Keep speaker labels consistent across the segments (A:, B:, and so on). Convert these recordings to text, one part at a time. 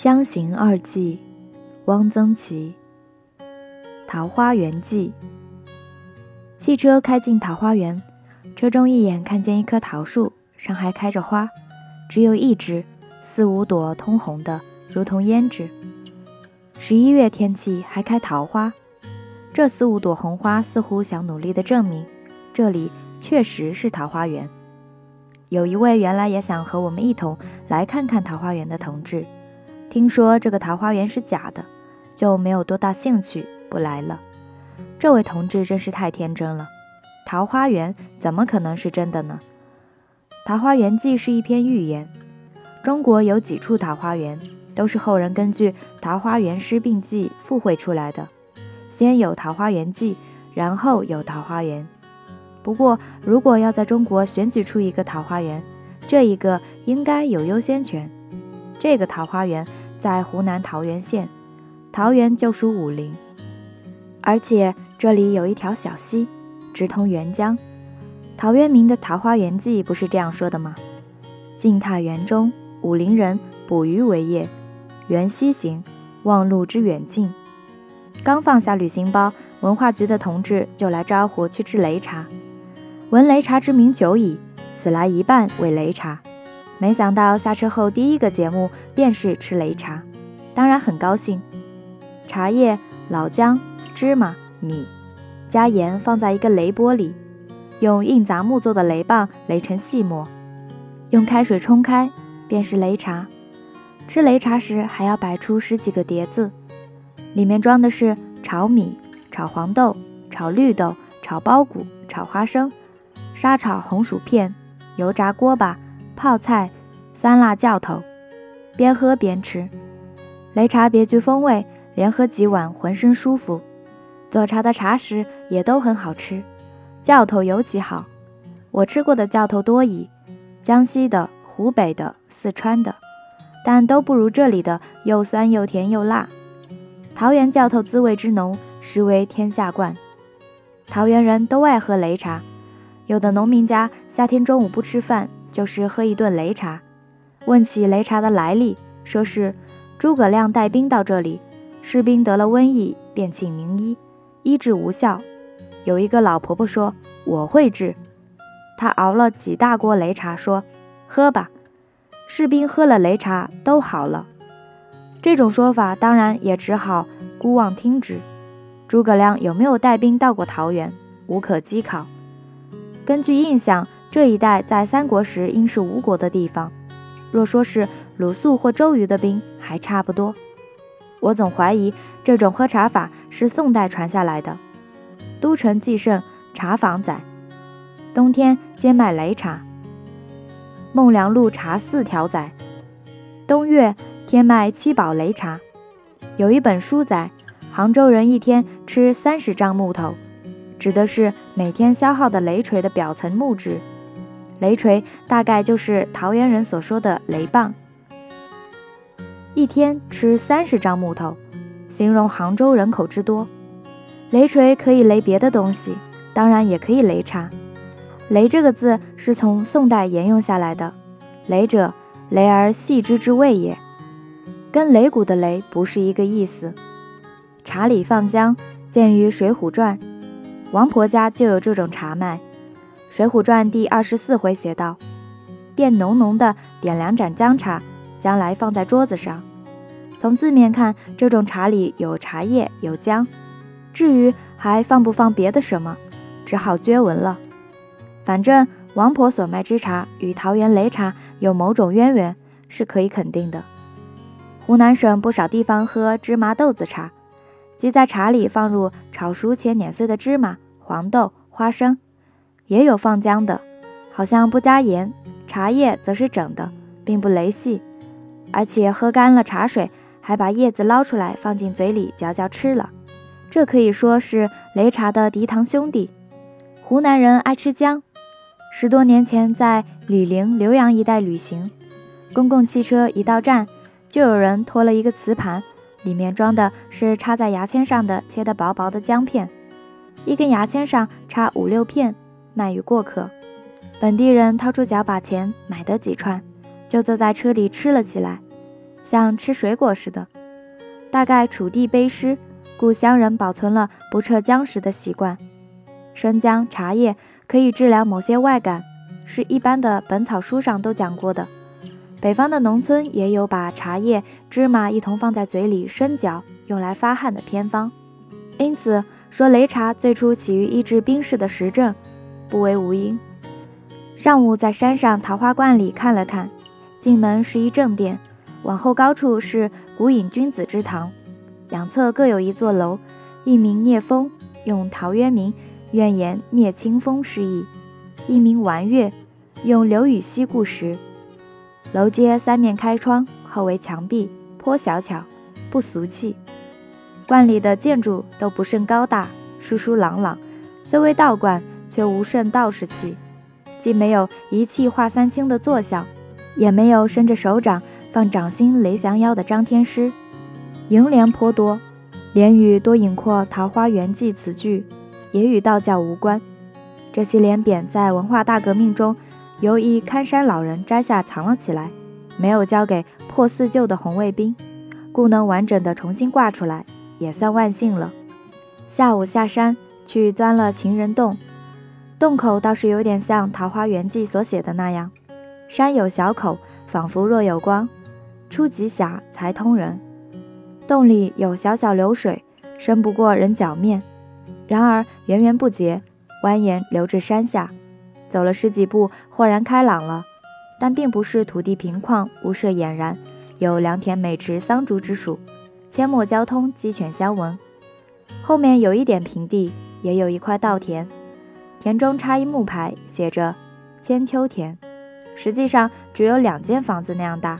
A: 湘行二记，汪曾祺。桃花源记。汽车开进桃花源，车中一眼看见一棵桃树，上还开着花，只有一枝，四五朵通红的，如同胭脂。十一月天气还开桃花，这四五朵红花似乎想努力的证明，这里确实是桃花源。有一位原来也想和我们一同来看看桃花源的同志。听说这个桃花源是假的，就没有多大兴趣，不来了。这位同志真是太天真了，桃花源怎么可能是真的呢？《桃花源记》是一篇寓言。中国有几处桃花源，都是后人根据《桃花源诗并记》附会出来的。先有《桃花源记》，然后有桃花源。不过，如果要在中国选举出一个桃花源，这一个应该有优先权。这个桃花源。在湖南桃源县，桃源就属武陵，而且这里有一条小溪，直通沅江。陶渊明的《桃花源记》不是这样说的吗？晋踏园中，武陵人捕鱼为业，缘溪行，望路之远近。刚放下旅行包，文化局的同志就来招呼去吃擂茶。闻擂茶之名久矣，此来一半为擂茶。没想到下车后第一个节目便是吃擂茶，当然很高兴。茶叶、老姜、芝麻、米，加盐放在一个擂钵里，用硬杂木做的擂棒擂成细末，用开水冲开，便是擂茶。吃擂茶时还要摆出十几个碟子，里面装的是炒米、炒黄豆、炒绿豆、炒苞谷、炒花生、沙炒红薯片、油炸锅巴。泡菜、酸辣教头，边喝边吃，擂茶别具风味，连喝几碗浑身舒服。做茶的茶食也都很好吃，教头尤其好。我吃过的教头多矣，江西的、湖北的、四川的，但都不如这里的又酸又甜又辣。桃园教头滋味之浓，实为天下冠。桃园人都爱喝擂茶，有的农民家夏天中午不吃饭。就是喝一顿擂茶，问起擂茶的来历，说是诸葛亮带兵到这里，士兵得了瘟疫，便请名医，医治无效。有一个老婆婆说：“我会治。”她熬了几大锅擂茶，说：“喝吧。”士兵喝了擂茶都好了。这种说法当然也只好孤妄听之。诸葛亮有没有带兵到过桃园，无可稽考。根据印象。这一带在三国时应是吴国的地方，若说是鲁肃或周瑜的兵，还差不多。我总怀疑这种喝茶法是宋代传下来的。都城济盛茶坊载，冬天兼卖擂茶。孟良禄茶四条载，冬月天卖七宝擂茶。有一本书载，杭州人一天吃三十张木头，指的是每天消耗的擂锤的表层木质。雷锤大概就是桃源人所说的雷棒，一天吃三十张木头，形容杭州人口之多。雷锤可以雷别的东西，当然也可以雷茶。雷这个字是从宋代沿用下来的，雷者，雷而细之之谓也，跟擂鼓的擂不是一个意思。茶里放姜，见于《水浒传》，王婆家就有这种茶卖。《水浒传》第二十四回写道：“便浓浓的点两盏姜茶，将来放在桌子上。”从字面看，这种茶里有茶叶，有姜。至于还放不放别的什么，只好追闻了。反正王婆所卖之茶与桃园擂茶有某种渊源，是可以肯定的。湖南省不少地方喝芝麻豆子茶，即在茶里放入炒熟且碾碎的芝麻、黄豆、花生。也有放姜的，好像不加盐；茶叶则是整的，并不雷细，而且喝干了茶水，还把叶子捞出来放进嘴里嚼嚼吃了。这可以说是擂茶的嫡堂兄弟。湖南人爱吃姜。十多年前在醴陵、浏阳一带旅行，公共汽车一到站，就有人拖了一个瓷盘，里面装的是插在牙签上的切得薄薄的姜片，一根牙签上插五六片。卖与过客，本地人掏出脚把钱买得几串，就坐在车里吃了起来。像吃水果似的。大概楚地背湿，故乡人保存了不撤姜食的习惯。生姜、茶叶可以治疗某些外感，是一般的本草书上都讲过的。北方的农村也有把茶叶、芝麻一同放在嘴里生嚼，用来发汗的偏方。因此说擂茶最初起于医治冰释的实证，不为无因。上午在山上桃花观里看了看，进门是一正殿，往后高处是古隐君子之堂，两侧各有一座楼，一名聂风，用陶渊明“愿言聂清风”诗意；一名玩月，用刘禹锡故事。楼阶三面开窗，后为墙壁，颇小巧，不俗气。观里的建筑都不甚高大，疏疏朗朗，虽为道观，却无甚道士气。既没有一气化三清的坐像，也没有伸着手掌放掌心雷降妖的张天师。楹联颇多，联语多引括《桃花源记》词句，也与道教无关。这些联匾在文化大革命中。由一看山老人摘下藏了起来，没有交给破四旧的红卫兵，故能完整的重新挂出来，也算万幸了。下午下山去钻了情人洞，洞口倒是有点像《桃花源记》所写的那样，山有小口，仿佛若有光，出极狭才通人。洞里有小小流水，深不过人脚面，然而源源不竭，蜿蜒流至山下。走了十几步，豁然开朗了，但并不是土地平旷、屋舍俨然，有良田美池、桑竹之属，阡陌交通，鸡犬相闻。后面有一点平地，也有一块稻田，田中插一木牌，写着“千秋田”，实际上只有两间房子那样大，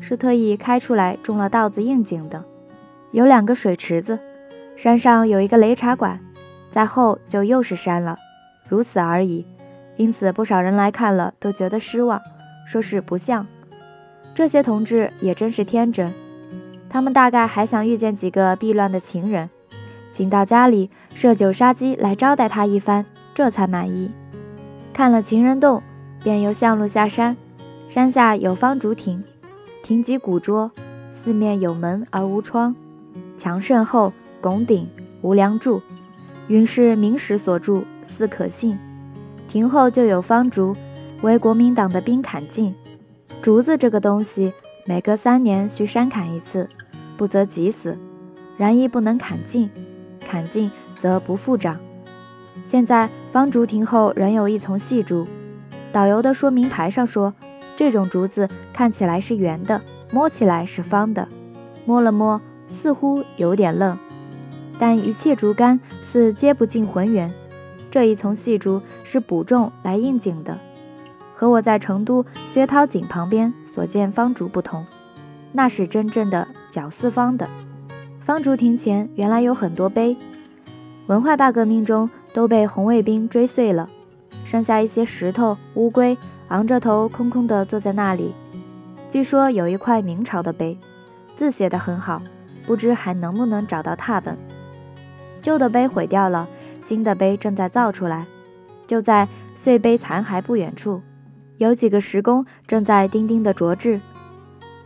A: 是特意开出来种了稻子应景的。有两个水池子，山上有一个擂茶馆，在后就又是山了，如此而已。因此，不少人来看了都觉得失望，说是不像。这些同志也真是天真，他们大概还想遇见几个避乱的情人，请到家里设酒杀鸡来招待他一番，这才满意。看了情人洞，便由巷路下山。山下有方竹亭，亭脊古拙，四面有门而无窗，墙甚厚，拱顶无梁柱，允是明史所著，似可信。亭后就有方竹，为国民党的兵砍尽。竹子这个东西，每隔三年需删砍一次，不则急死，然亦不能砍尽，砍尽则不复长。现在方竹亭后仍有一丛细竹，导游的说明牌上说，这种竹子看起来是圆的，摸起来是方的，摸了摸似乎有点愣，但一切竹竿似接不进浑圆。这一丛细竹是补种来应景的，和我在成都薛涛井旁边所见方竹不同，那是真正的角四方的。方竹亭前原来有很多碑，文化大革命中都被红卫兵追碎了，剩下一些石头、乌龟，昂着头空空地坐在那里。据说有一块明朝的碑，字写得很好，不知还能不能找到拓本。旧的碑毁掉了。新的碑正在造出来，就在碎碑残骸不远处，有几个石工正在钉钉的琢制。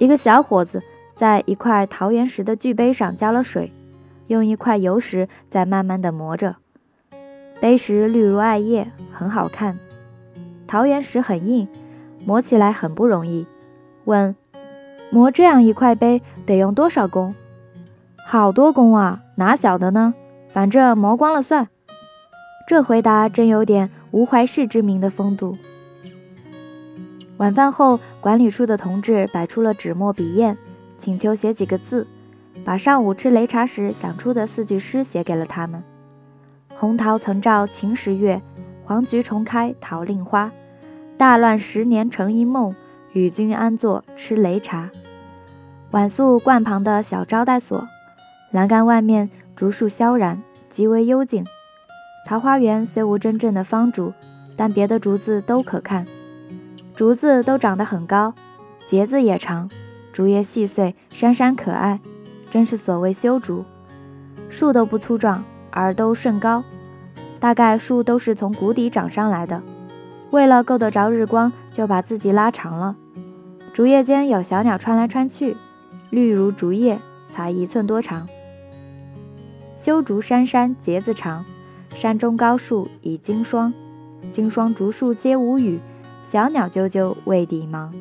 A: 一个小伙子在一块桃源石的巨碑上浇了水，用一块油石在慢慢的磨着。碑石绿如艾叶，很好看。桃源石很硬，磨起来很不容易。问：磨这样一块碑得用多少工？好多工啊，哪晓得呢？反正磨光了算。这回答真有点吴怀世之名的风度。晚饭后，管理处的同志摆出了纸墨笔砚，请求写几个字，把上午吃擂茶时想出的四句诗写给了他们：“红桃曾照秦时月，黄菊重开桃令花。大乱十年成一梦，与君安坐吃擂茶。”晚宿观旁的小招待所，栏杆外面竹树萧然，极为幽静。桃花源虽无真正的方竹，但别的竹子都可看。竹子都长得很高，节子也长，竹叶细碎，珊珊可爱，真是所谓修竹。树都不粗壮，而都甚高，大概树都是从谷底长上来的，为了够得着日光，就把自己拉长了。竹叶间有小鸟穿来穿去，绿如竹叶，才一寸多长。修竹山山节子长，山中高树已经霜。经霜竹树皆无语，小鸟啾啾未抵忙。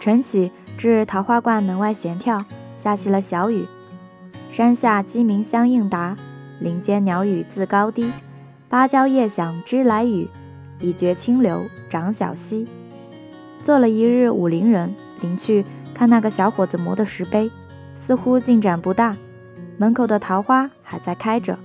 A: 晨起至桃花观门外闲眺，下起了小雨。山下鸡鸣相应答，林间鸟语自高低。芭蕉叶响知来雨，已觉清流涨小溪。做了一日武陵人，临去看那个小伙子磨的石碑，似乎进展不大。门口的桃花还在开着。